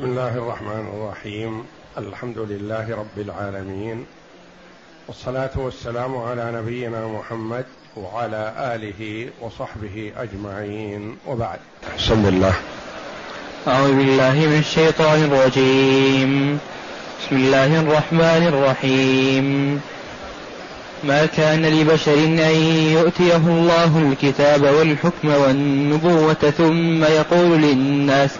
بسم الله الرحمن الرحيم. الحمد لله رب العالمين. والصلاة والسلام على نبينا محمد وعلى آله وصحبه أجمعين. وبعد. بسم الله. أعوذ بالله من الشيطان الرجيم. بسم الله الرحمن الرحيم. ما كان لبشر أن يؤتيه الله الكتاب والحكم والنبوة ثم يقول للناس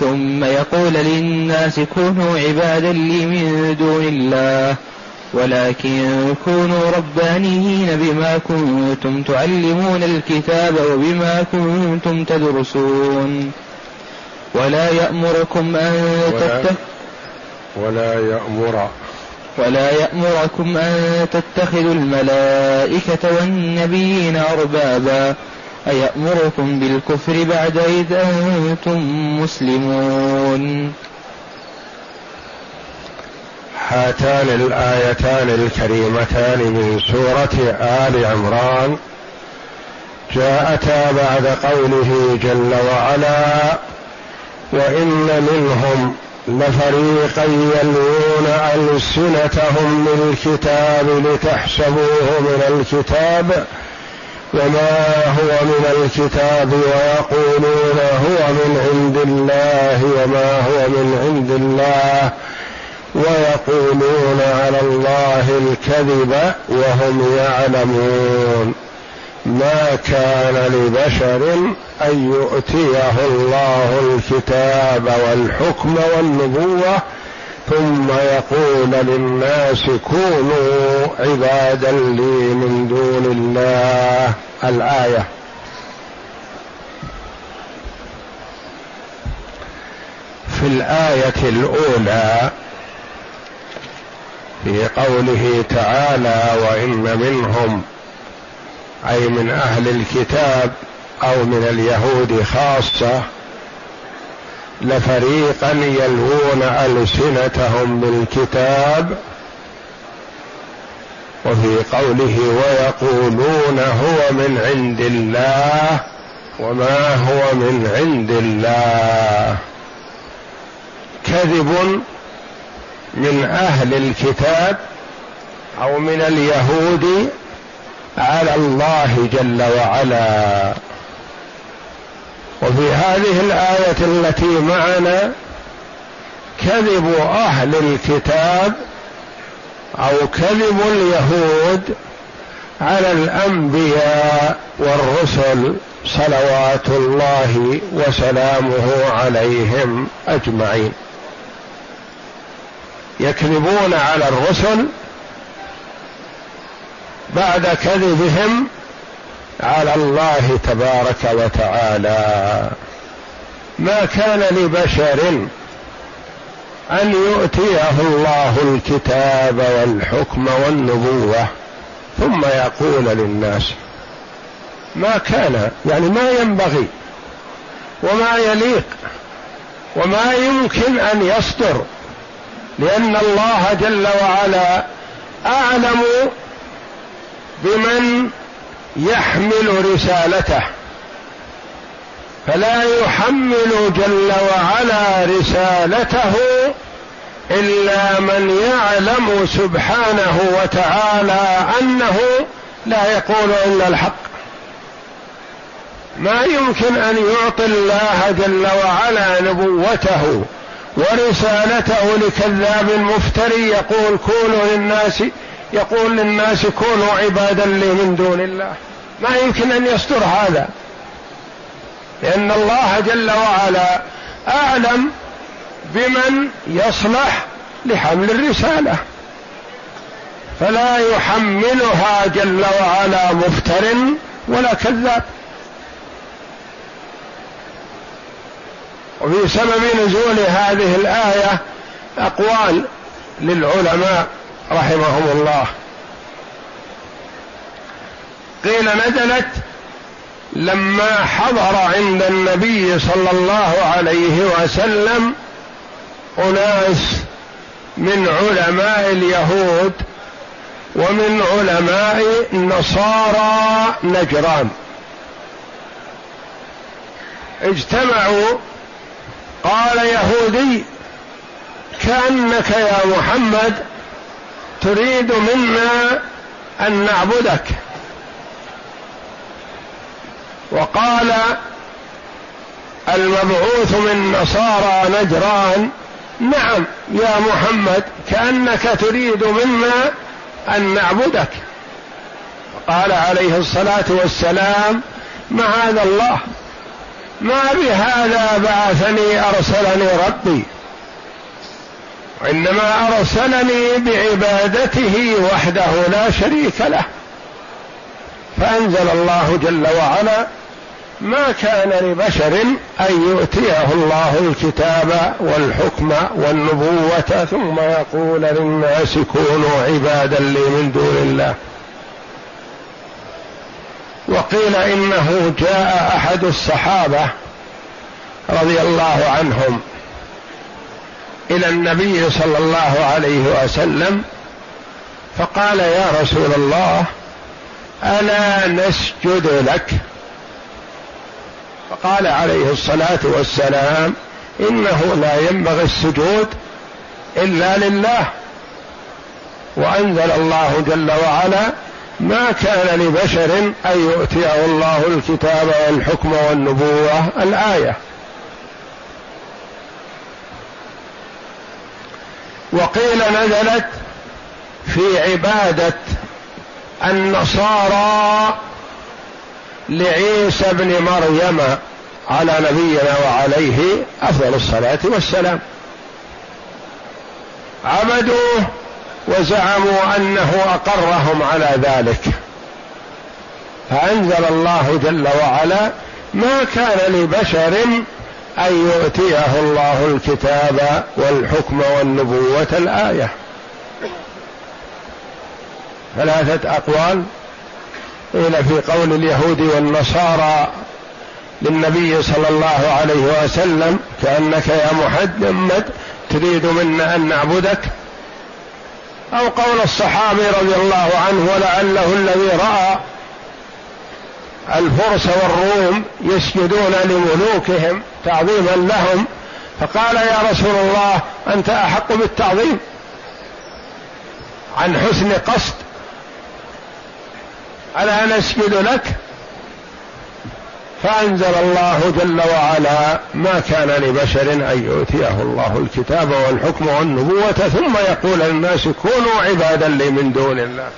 ثم يقول للناس كونوا عبادا لي من دون الله ولكن كونوا ربانيين بما كنتم تعلمون الكتاب وبما كنتم تدرسون. ولا يأمركم أن تتخذوا ولا يأمر ولا يأمركم أن تتخذوا الملائكة والنبيين أربابا. أيأمركم بالكفر بعد إذ أنتم مسلمون. هاتان الآيتان الكريمتان من سورة آل عمران. جاءتا بعد قوله جل وعلا وإن منهم لفريقا يلوون ألسنتهم بالكتاب لتحسبوه من الكتاب. وما هو من الكتاب ويقولون هو من عند الله وما هو من عند الله ويقولون على الله الكذب وهم يعلمون. ما كان لبشر أن يؤتيه الله الكتاب والحكم والنبوة ثم يقول للناس كونوا عبادا لي من دون الله. الآية. في الآية الأولى في قوله تعالى وإن منهم أي من أهل الكتاب أو من اليهود خاصة لفريقا يلوون ألسنتهم بالكتاب وفي قوله ويقولون هو من عند الله وما هو من عند الله. كذب من أهل الكتاب أو من اليهود على الله جل وعلا. وفي هذه الآية التي معنا كذب أهل الكتاب أو كذب اليهود على الأنبياء والرسل صلوات الله وسلامه عليهم أجمعين. يكذبون على الرسل بعد كذبهم على الله تبارك وتعالى. ما كان لبشر أن يؤتيه الله الكتاب والحكم والنبوة ثم يقول للناس ما كان يعني ما ينبغي وما يليق وما يمكن أن يصدر لأن الله جل وعلا أعلم بمن يحمل رسالته فلا يحمل جل وعلا رسالته إلا من يعلم سبحانه وتعالى أنه لا يقول إلا الحق. ما يمكن أن يعطي الله جل وعلا نبوته ورسالته لكذاب مفتري يقول كونوا للناس يقول للناس كونوا عبادا لي من دون الله. ما يمكن أن يصدر هذا. لأن الله جل وعلا أعلم بمن يصلح لحمل الرسالة. فلا يحملها جل وعلا مفتر ولا كذاب. وفي سبب نزول هذه الآية أقوال للعلماء رحمهم الله. قيل نزلت لما حضر عند النبي صلى الله عليه وسلم أناس من علماء اليهود ومن علماء نصارى نجران. اجتمعوا قال يهودي كأنك يا محمد تريد منا أن نعبدك. وقال المبعوث من نصارى نجران نعم يا محمد كأنك تريد منا أن نعبدك. قال عليه الصلاة والسلام معاذ الله؟ ما بهذا بعثني أرسلني ربي؟ وانما أرسلني بعبادته وحده لا شريك له. فأنزل الله جل وعلا ما كان لبشر أن يؤتيه الله الكتاب والحكم والنبوة ثم يقول للناس كونوا عبادا لي من دون الله وقيل إنه جاء أحد الصحابة رضي الله عنهم. إلى النبي صلى الله عليه وسلم فقال يا رسول الله ألا نسجد لك؟ فقال عليه الصلاة والسلام إنه لا ينبغي السجود إلا لله وأنزل الله جل وعلا ما كان لبشر أن يؤتيه الله الكتاب والحكم والنبوة الآية. وقيل نزلت في عبادة النصارى لعيسى ابن مريم على نبينا وعليه أفضل الصلاة والسلام. عبدوه وزعموا أنه أقرهم على ذلك. فأنزل الله جل وعلا ما كان لبشر أن يؤتيه الله الكتاب والحكم والنبوة الآية. ثلاثة أقوال. قيل في قول اليهود والنصارى للنبي صلى الله عليه وسلم كأنك يا محمد تريد منا أن نعبدك. أو قول الصحابي رضي الله عنه ولعله الذي رأى الفرس والروم يسجدون لملوكهم تعظيما لهم. فقال يا رسول الله أنت أحق بالتعظيم عن حسن قصد. ألا نسجد لك؟ فأنزل الله جل وعلا ما كان لبشر أن يؤتيه الله الكتاب والحكم والنبوة ثم يقول للناس كونوا عبادا لي من دون الله.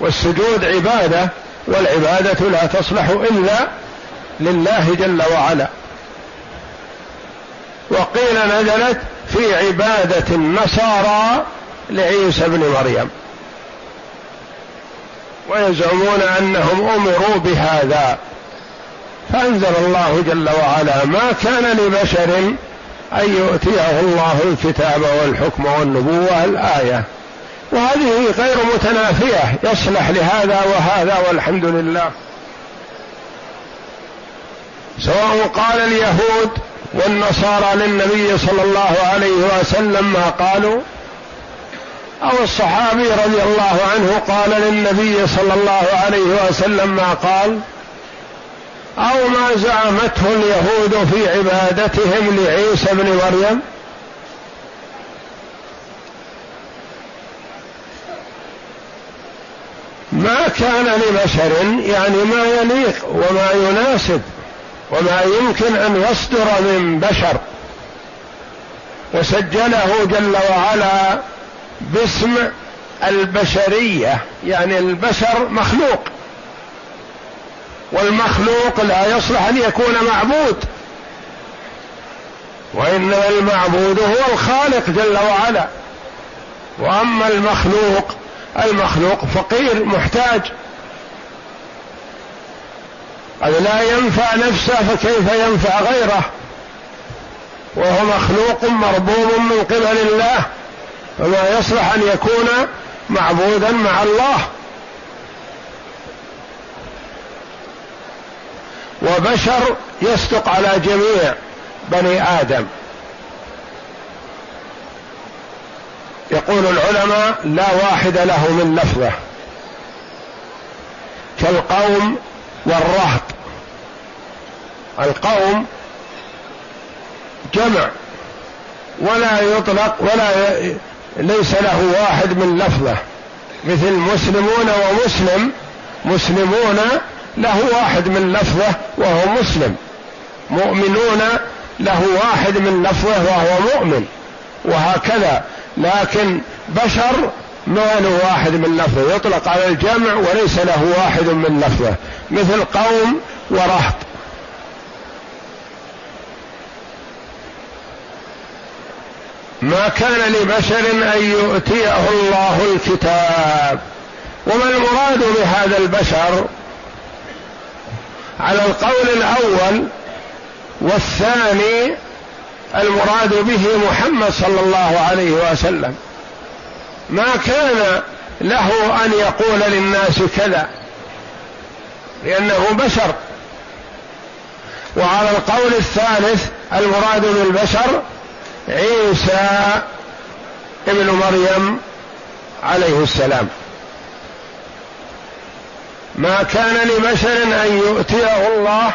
والسجود عبادة والعبادة لا تصلح إلا لله جل وعلا. وقيل نزلت في عبادة النصارى لعيسى بن مريم. ويزعمون أنهم أمروا بهذا. فأنزل الله جل وعلا ما كان لبشر أن يؤتيه الله الكتاب والحكم والنبوة الايه وهذه غير متنافية. يصلح لهذا وهذا والحمد لله. سواء قال اليهود والنصارى للنبي صلى الله عليه وسلم ما قالوا أو الصحابي رضي الله عنه قال للنبي صلى الله عليه وسلم ما قال أو ما زعمته اليهود في عبادتهم لعيسى بن مريم ما كان لبشر يعني ما يليق وما يناسب وما يمكن أن يصدر من بشر. وسجله جل وعلا باسم البشرية يعني البشر مخلوق. والمخلوق لا يصلح أن يكون معبود. وإنما المعبود هو الخالق جل وعلا. وأما المخلوق المخلوق فقير محتاج. قد لا ينفع نفسه فكيف ينفع غيره؟ وهو مخلوق مربوب من قبل الله فما يصلح أن يكون معبودا مع الله. وبشر يصدق على جميع بني آدم. يقول العلماء لا واحد له من لفظه كالقوم والرهط. القوم جمع ولا يطلق ولا ليس له واحد من لفظه مثل مسلمون ومسلم مسلمون له واحد من لفظه وهو مسلم. مؤمنون له واحد من لفظه وهو مؤمن. وهكذا. لكن بشر ما له واحد من لفظه يطلق على الجمع وليس له واحد من لفظه مثل قوم ورهط. ما كان لبشر أن يؤتيه الله الكتاب. وما المراد بهذا البشر؟ على القول الأول والثاني المراد به محمد صلى الله عليه وسلم. ما كان له أن يقول للناس كذا لأنه بشر. وعلى القول الثالث المراد بالبشر عيسى ابن مريم عليه السلام. ما كان لبشر أن يؤتيه الله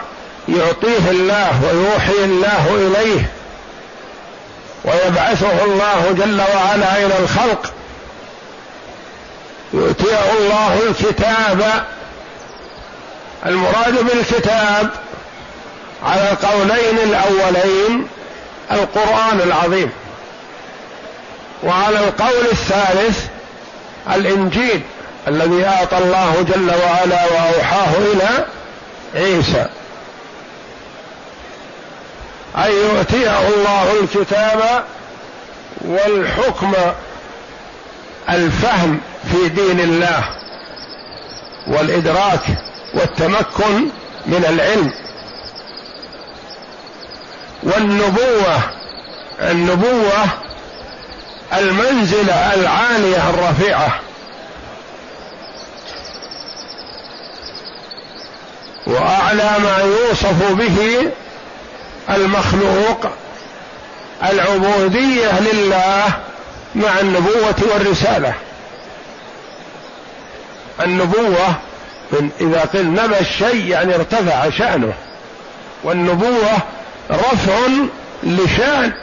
يعطيه الله ويوحي الله إليه. ويبعثه الله جل وعلا إلى الخلق. يؤتيه الله الكتاب. المراد بالكتاب على القولين الأولين القرآن العظيم. وعلى القول الثالث الإنجيل الذي أعطى الله جل وعلا وأوحاه إلى عيسى. أن يؤتيه الله الكتاب والحكم الفهم في دين الله والإدراك والتمكن من العلم والنبوة النبوة المنزلة العالية الرفيعة. وأعلى ما يوصف به المخلوق العبودية لله مع النبوة والرسالة. النبوة من إذا قيل نبى الشيء يعني ارتفع شأنه. والنبوة رفع لشأن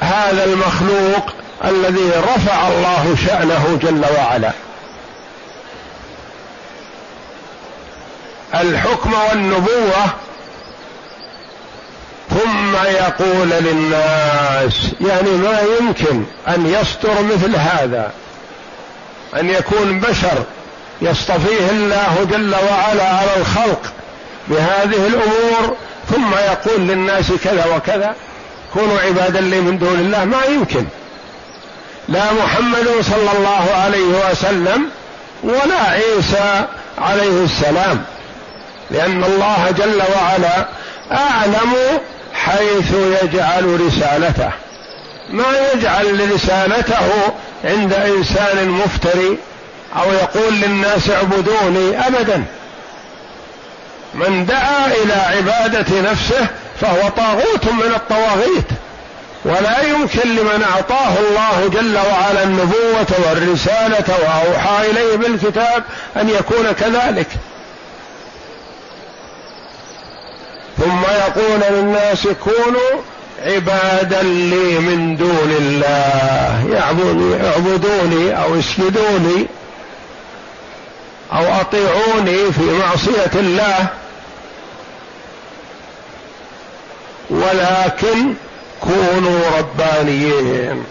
هذا المخلوق الذي رفع الله شأنه جل وعلا. الحكم والنبوة ثم يقول للناس يعني ما يمكن أن يستر مثل هذا. أن يكون بشر يصطفيه الله جل وعلا على الخلق بهذه الأمور ثم يقول للناس كذا وكذا. كونوا عبادا لي من دون الله ما يمكن. لا محمد صلى الله عليه وسلم ولا عيسى عليه السلام. لأن الله جل وعلا أعلم حيث يجعل رسالته. ما يجعل رسالته عند إنسان مفتري أو يقول للناس اعبدوني ابدا. من دعا إلى عبادة نفسه فهو طاغوت من الطواغيت. ولا يمكن لمن أعطاه الله جل وعلا النبوة والرسالة وأوحى إليه بالكتاب أن يكون كذلك. ثم يقول للناس كونوا عبادا لي من دون الله. يعبدوني أو اسجدوني أو أطيعوني في معصية الله. ولكن كونوا ربانيين.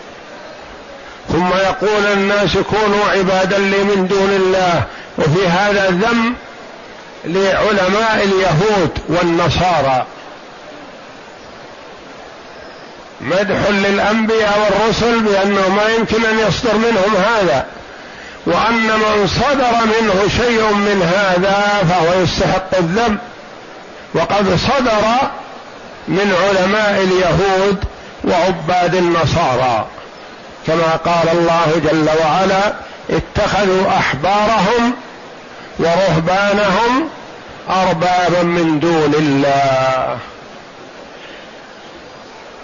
ثم يقول الناس كونوا عبادا لي من دون الله. وفي هذا ذم لعلماء اليهود والنصارى. مدح للأنبياء والرسل بأنه ما يمكن أن يصدر منهم هذا. وأن من صدر منه شيء من هذا فهو يستحق الذم. وقد صدر من علماء اليهود وعباد النصارى. كما قال الله جل وعلا اتخذوا أحبارهم ورهبانهم أربابا من دون الله.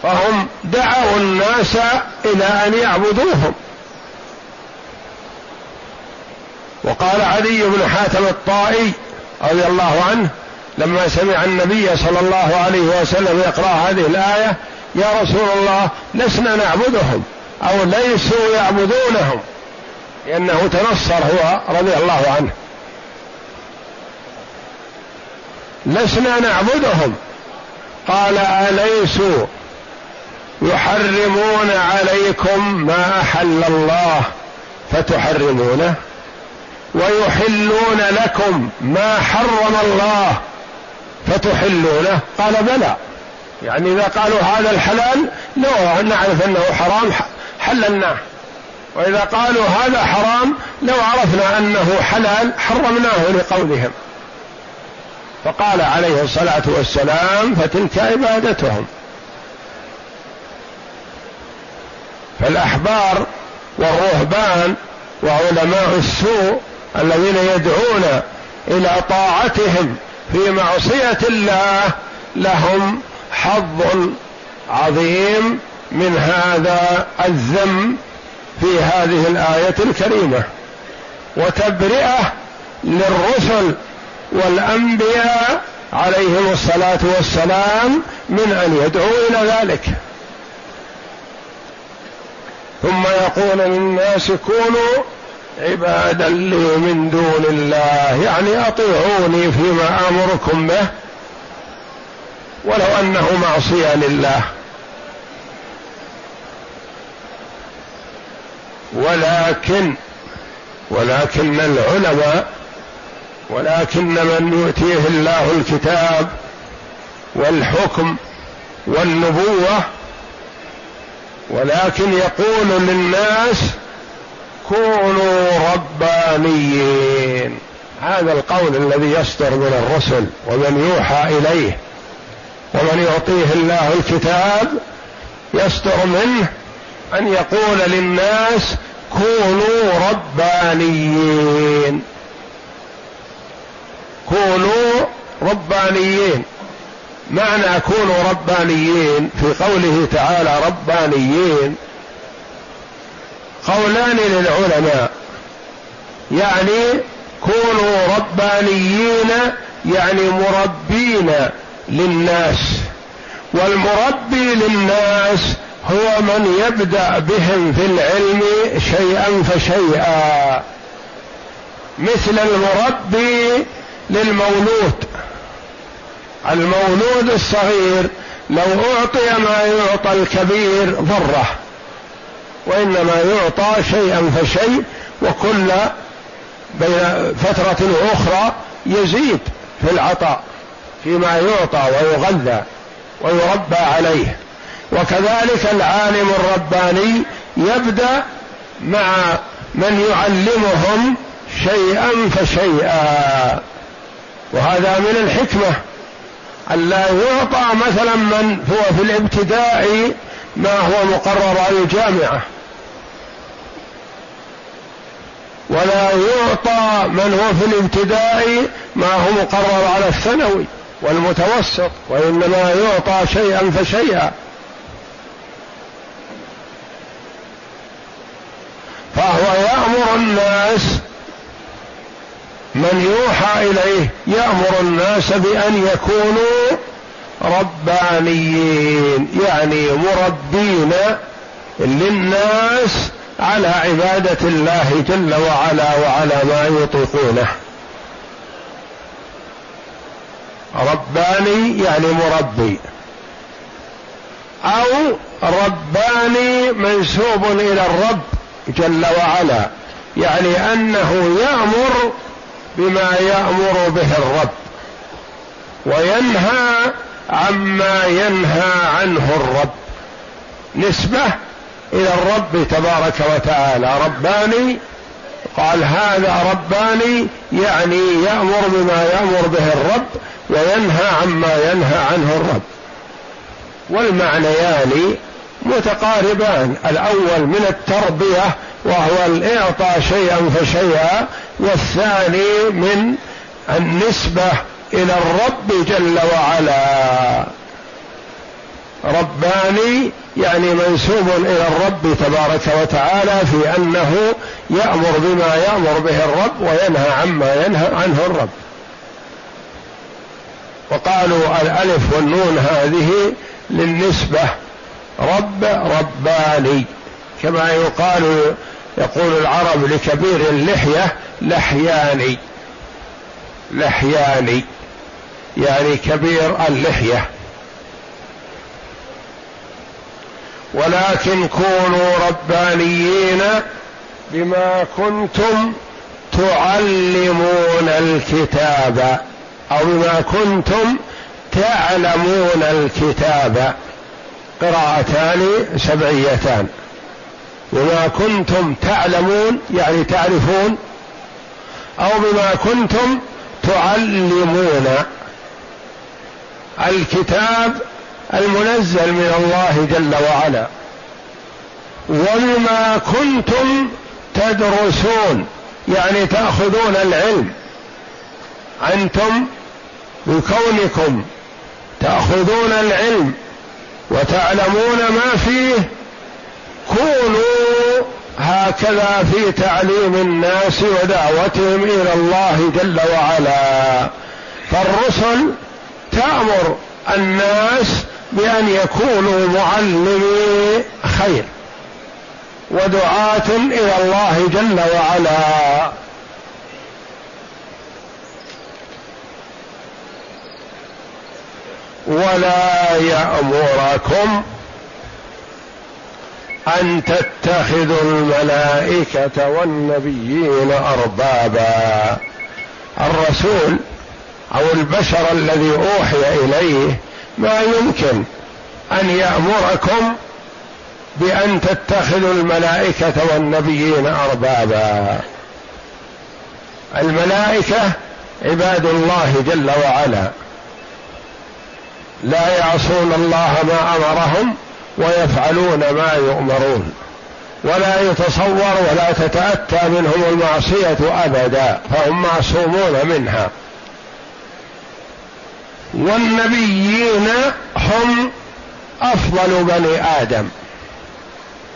فهم دعوا الناس إلى أن يعبدوهم. وقال علي بن حاتم الطائي رضي الله عنه لما سمع النبي صلى الله عليه وسلم يقرأ هذه الآية يا رسول الله لسنا نعبدهم أو ليسوا يعبدونهم. لأنه تنصر هو رضي الله عنه. لسنا نعبدهم. قال اليسوا يحرمون عليكم ما أحل الله فتحرمونه؟ ويحلون لكم ما حرم الله فتحلونه؟ قال بلى. يعني إذا قالوا هذا الحلال لو نعرف أنه حرام حللناه. وإذا قالوا هذا حرام لو عرفنا أنه حلال حرمناه لقولهم. فقال عليه الصلاة والسلام فتلك عبادتهم. فالأحبار والرهبان وعلماء السوء الذين يدعون إلى طاعتهم في معصية الله لهم حظ عظيم من هذا الذم في هذه الآية الكريمة. وتبرئة للرسل والأنبياء عليهم الصلاة والسلام من أن يدعوا إلى ذلك. ثم يقول للناس كونوا عبادا لي من دون الله يعني أطيعوني فيما أمركم به ولو أنه معصية لله. ولكن ولكن العلماء ولكن من يؤتيه الله الكتاب والحكم والنبوة ولكن يقول للناس كونوا ربانيين. هذا القول الذي يصدر من الرسل ومن يوحى إليه ومن يعطيه الله الكتاب يصدر منه أن يقول للناس كونوا ربانيين. كونوا ربانيين. معنى كونوا ربانيين في قوله تعالى ربانيين. قولان للعلماء. يعني كونوا ربانيين يعني مربين للناس. والمربي للناس هو من يبدأ بهم في العلم شيئا فشيئا. مثل المربي للمولود. المولود الصغير لو أعطي ما يعطى الكبير ضرة وإنما يعطى شيئا فشيء وكل بين فترة أخرى يزيد في العطاء فيما يعطى ويغذى ويربى عليه. وكذلك العالم الرباني يبدأ مع من يعلمهم شيئا فشيئا. وهذا من الحكمة. ألا يعطى مثلا من هو في الابتداء ما هو مقرر على الجامعة ولا يعطى من هو في الابتداء ما هو مقرر على الثانوي والمتوسط وإنما يعطى شيئا فشيئا. فهو يأمر الناس من يوحى إليه يأمر الناس بأن يكونوا ربانيين يعني مربين للناس على عبادة الله جل وعلا وعلى ما يطيقونه. رباني يعني مربي. أو رباني منسوب إلى الرب جل وعلا يعني أنه يأمر بما يأمر به الرب وينهى عما ينهى عنه الرب. نسبة إلى الرب تبارك وتعالى. رباني قال هذا رباني يعني يأمر بما يأمر به الرب وينهى عما ينهى عنه الرب. والمعنيان متقاربان. الأول من التربية وهو الاعطاء شيئا فشيئا والثاني من النسبة إلى الرب جل وعلا. رباني يعني منسوب إلى الرب تبارك وتعالى في أنه يأمر بما يأمر به الرب وينهى عما ينهى عنه الرب. وقالوا الألف والنون هذه للنسبة رب رباني كما يقال يقول العرب لكبير اللحية لحياني لحياني يعني كبير اللحية. ولكن كونوا ربانيين بما كنتم تعلمون الكتاب أو بما كنتم تعلمون الكتاب. قراءتان سبعيتان. بما كنتم تعلمون يعني تعرفون أو بما كنتم تعلمون. الكتاب المنزل من الله جل وعلا. وبما كنتم تدرسون يعني تأخذون العلم. أنتم بكونكم تأخذون العلم وتعلمون ما فيه كونوا هكذا في تعليم الناس ودعوتهم إلى الله جل وعلا. فالرسل تأمر الناس بأن يكونوا معلمي خير ودعاة إلى الله جل وعلا. ولا يأمركم أن تتخذوا الملائكة والنبيين أربابا. الرسول أو البشر الذي أوحي إليه ما يمكن أن يأمركم بأن تتخذوا الملائكة والنبيين أربابا. الملائكة عباد الله جل وعلا. لا يعصون الله ما أمرهم ويفعلون ما يؤمرون ولا يتصور ولا تتأتى منهم المعصية أبدا فهم معصومون منها. والنبيين هم أفضل بني آدم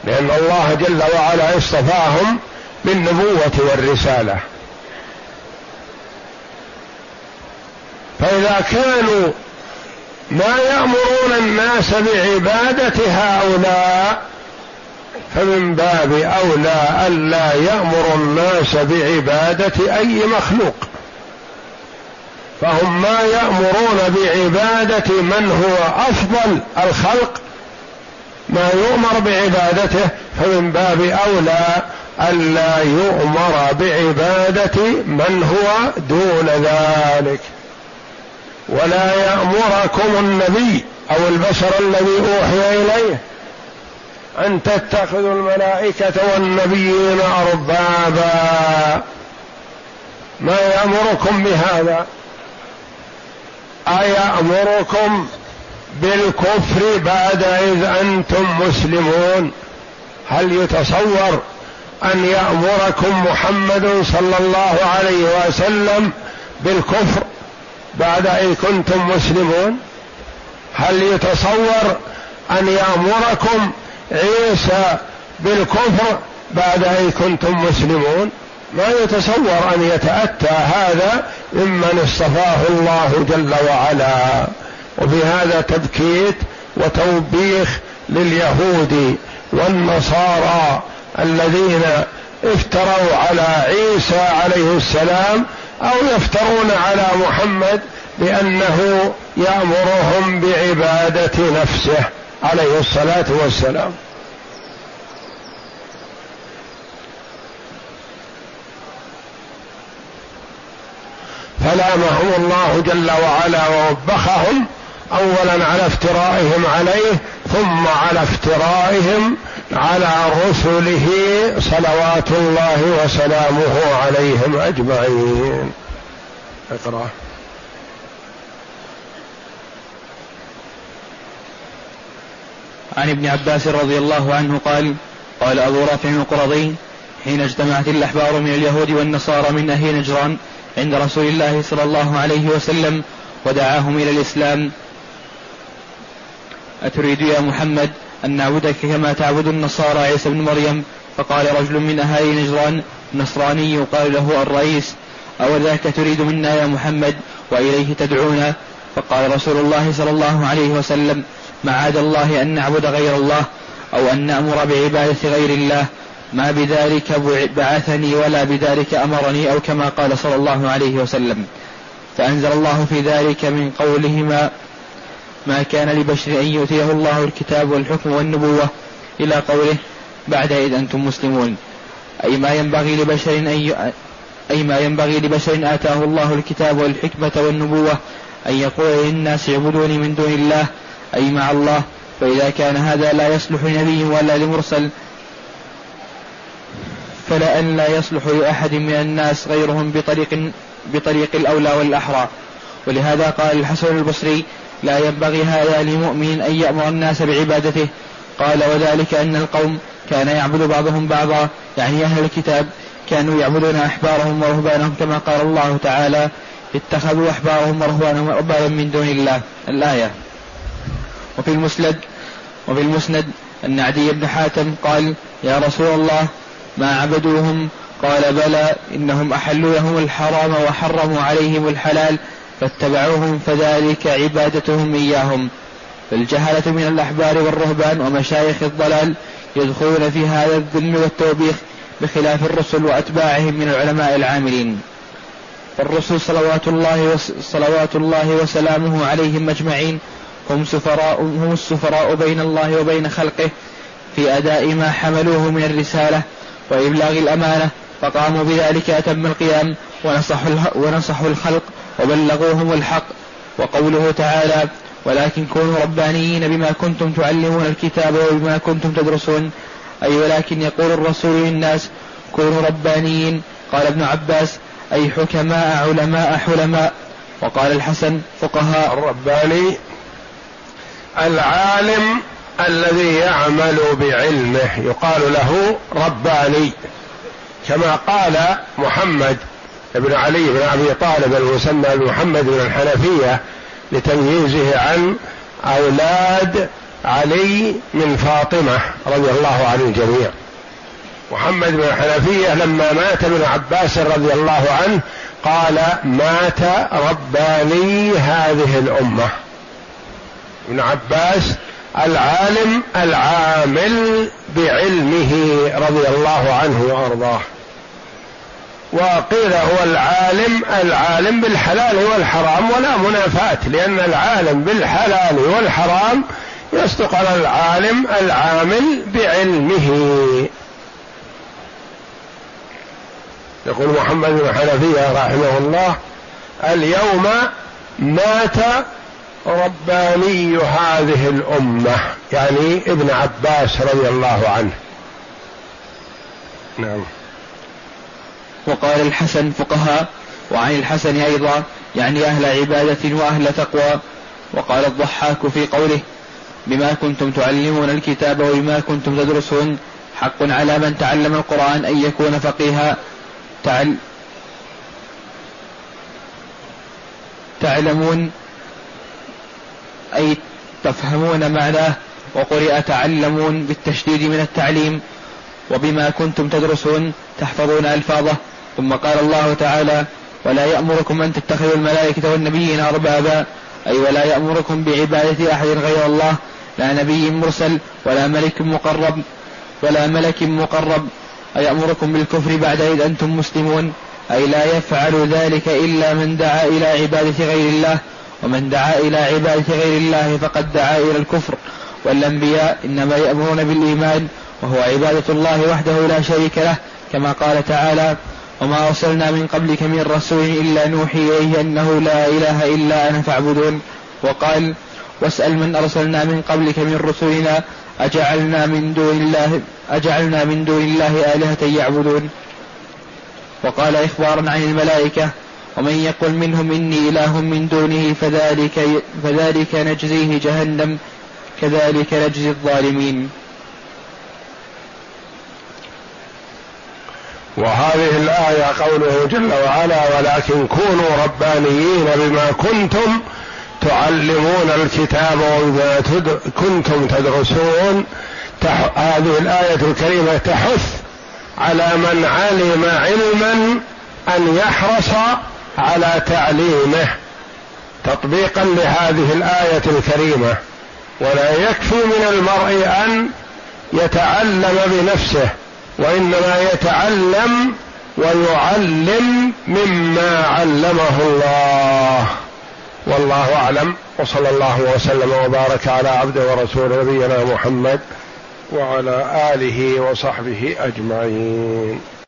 لأن الله جل وعلا اصطفاهم بالنبوة والرسالة. فإذا كانوا ما يأمرون الناس بعبادة هؤلاء فمن باب أولى الا يأمر الناس بعبادة أي مخلوق. فهم ما يأمرون بعبادة من هو أفضل الخلق ما يؤمر بعبادته فمن باب أولى الا يؤمر بعبادة من هو دون ذلك. ولا يأمركم النبي أو البشر الذي أوحي إليه أن تتخذوا الملائكة والنبيين أربابا. ما يأمركم بهذا؟ أيأمركم بالكفر بعد إذ أنتم مسلمون؟ هل يتصور أن يأمركم محمد صلى الله عليه وسلم بالكفر؟ بعد إن كنتم مسلمون هل يتصور أن يأمركم عيسى بالكفر بعد إن كنتم مسلمون؟ ما يتصور أن يتأتى هذا ممن اصطفاه الله جل وعلا. وبهذا تبكيت وتوبيخ لليهود والنصارى الذين افتروا على عيسى عليه السلام أو يفترون على محمد بأنه يأمرهم بعبادة نفسه عليه الصلاة والسلام. فلامهم الله جل وعلا ووبخهم اولا على افترائهم عليه ثم على افترائهم على رسله صلوات الله وسلامه عليهم أجمعين. اقرأ. عن ابن عباس رضي الله عنه قال قال أبو رافع القرظي حين اجتمعت الأحبار من اليهود والنصارى من أهل نجران عند رسول الله صلى الله عليه وسلم ودعاهم إلى الإسلام. أتريد يا محمد أن نعبدك كما تعبد النصارى عيسى بن مريم. فقال رجل من أهالي نجران نصراني يقال له الرئيس. أو ذاك تريد منا يا محمد وإليه تدعونا؟ فقال رسول الله صلى الله عليه وسلم معاذ الله أن نعبد غير الله أو أن نأمر بعبادة غير الله. ما بذلك بعثني ولا بذلك أمرني أو كما قال صلى الله عليه وسلم. فأنزل الله في ذلك من قولهما ما كان لبشر أن يؤتيه الله الكتاب والحكم والنبوة إلى قوله بعد إذ أنتم مسلمون. أي ما ينبغي لبشر أن ي... أي ما ينبغي لبشر آتاه الله الكتاب والحكمة والنبوة أن يقول للناس اعبدوني من دون الله أي مع الله. فإذا كان هذا لا يصلح لنبي ولا لمرسل فلأن لا يصلح لأحد من الناس غيرهم بطريق بطريق الأولى والأحرى. ولهذا قال الحسن البصري لا ينبغي هذا لمؤمن أن يأمر الناس بعبادته. قال وذلك أن القوم كان يعبد بعضهم بعضا يعني أهل الكتاب كانوا يعبدون أحبارهم ورهبانهم كما قال الله تعالى اتخذوا أحبارهم ورهبانهم أربابا من دون الله. الآية. وفي المسند وفي المسند أن عدي بن حاتم قال يا رسول الله ما عبدوهم؟ قال بلى إنهم أحلوا لهم الحرام وحرموا عليهم الحلال. فاتبعوهم فذلك عبادتهم إياهم. فالجهلة من الأحبار والرهبان ومشايخ الضلال يدخلون في هذا الذم والتوبيخ بخلاف الرسل وأتباعهم من العلماء العاملين. فالرسل صلوات الله صلوات الله وسلامه عليهم أجمعين. هم سفراء هم السفراء بين الله وبين خلقه في أداء ما حملوه من الرسالة وإبلاغ الأمانة. فقاموا بذلك أتم القيام ونصحوا ونصحوا الخلق وبلغوهم الحق وقوله تعالى ولكن كونوا ربانيين بما كنتم تعلمون الكتاب وبما كنتم تدرسون. أي ولكن يقول الرسول للناس كونوا ربانيين. قال ابن عباس أي حكماء علماء حلماء. وقال الحسن فقهاء. الرباني العالم الذي يعمل بعلمه. يقال له رباني. كما قال محمد بن علي بن أبي طالب المسمى بمحمد بن الحنفية لتمييزه عن أولاد علي من فاطمة رضي الله عن الجميع محمد بن الحنفية لما مات ابن عباس رضي الله عنه قال مات رباني هذه الأمة. ابن عباس العالم العامل بعلمه رضي الله عنه وأرضاه. وقيل هو العالم العالم بالحلال والحرام ولا منافاة لأن العالم بالحلال والحرام يصدق على العالم العامل بعلمه. يقول محمد بن حنفية رحمه الله اليوم مات رباني هذه الأمة يعني ابن عباس رضي الله عنه. نعم. وقال الحسن فقهاء وعن الحسن أيضا يعني أهل عبادة وأهل تقوى. وقال الضحاك في قوله بما كنتم تعلمون الكتاب وبما كنتم تدرسون حق على من تعلم القرآن أن يكون فقيها. تعل تعلمون أي تفهمون معناه وقرئ تعلمون بالتشديد من التعليم. وبما كنتم تدرسون تحفظون ألفاظه. ثم قال الله تعالى ولا يأمركم أن تتخذوا الملائكة والنبيين أربابا. أي ولا يأمركم بعبادة أحد غير الله لا نبي مرسل ولا ملك مقرب ولا ملك مقرب. أيأمركم بالكفر بعد إذ أنتم مسلمون. أي لا يفعل ذلك إلا من دعا إلى عبادة غير الله ومن دعا إلى عبادة غير الله فقد دعا إلى الكفر والأنبياء. إنما يأمرون بالإيمان وهو عبادة الله وحده لا شريك له كما قال تعالى وما أرسلنا من قبلك من رسول إلا نوحي إليه أنه لا إله إلا أنا فاعبدون. وقال واسأل من أرسلنا من قبلك من رسلنا أجعلنا من دون الله أجعلنا من دون الله آلهة يعبدون. وقال إخبارا عن الملائكة ومن يقل منهم إني إله من دونه فذلك فذلك نجزيه جهنم كذلك نجزي الظالمين. وهذه الآية قوله جل وعلا ولكن كونوا ربانيين بما كنتم تعلمون الكتاب وبما كنتم تدرسون هذه الآية الكريمة تحث على من علم علما أن يحرص على تعليمه تطبيقا لهذه الآية الكريمة. ولا يكفي من المرء أن يتعلم بنفسه وإنما يتعلم ويعلم مما علمه الله. والله أعلم. وصلى الله وسلم وبارك على عبده ورسول نبينا محمد وعلى آله وصحبه أجمعين.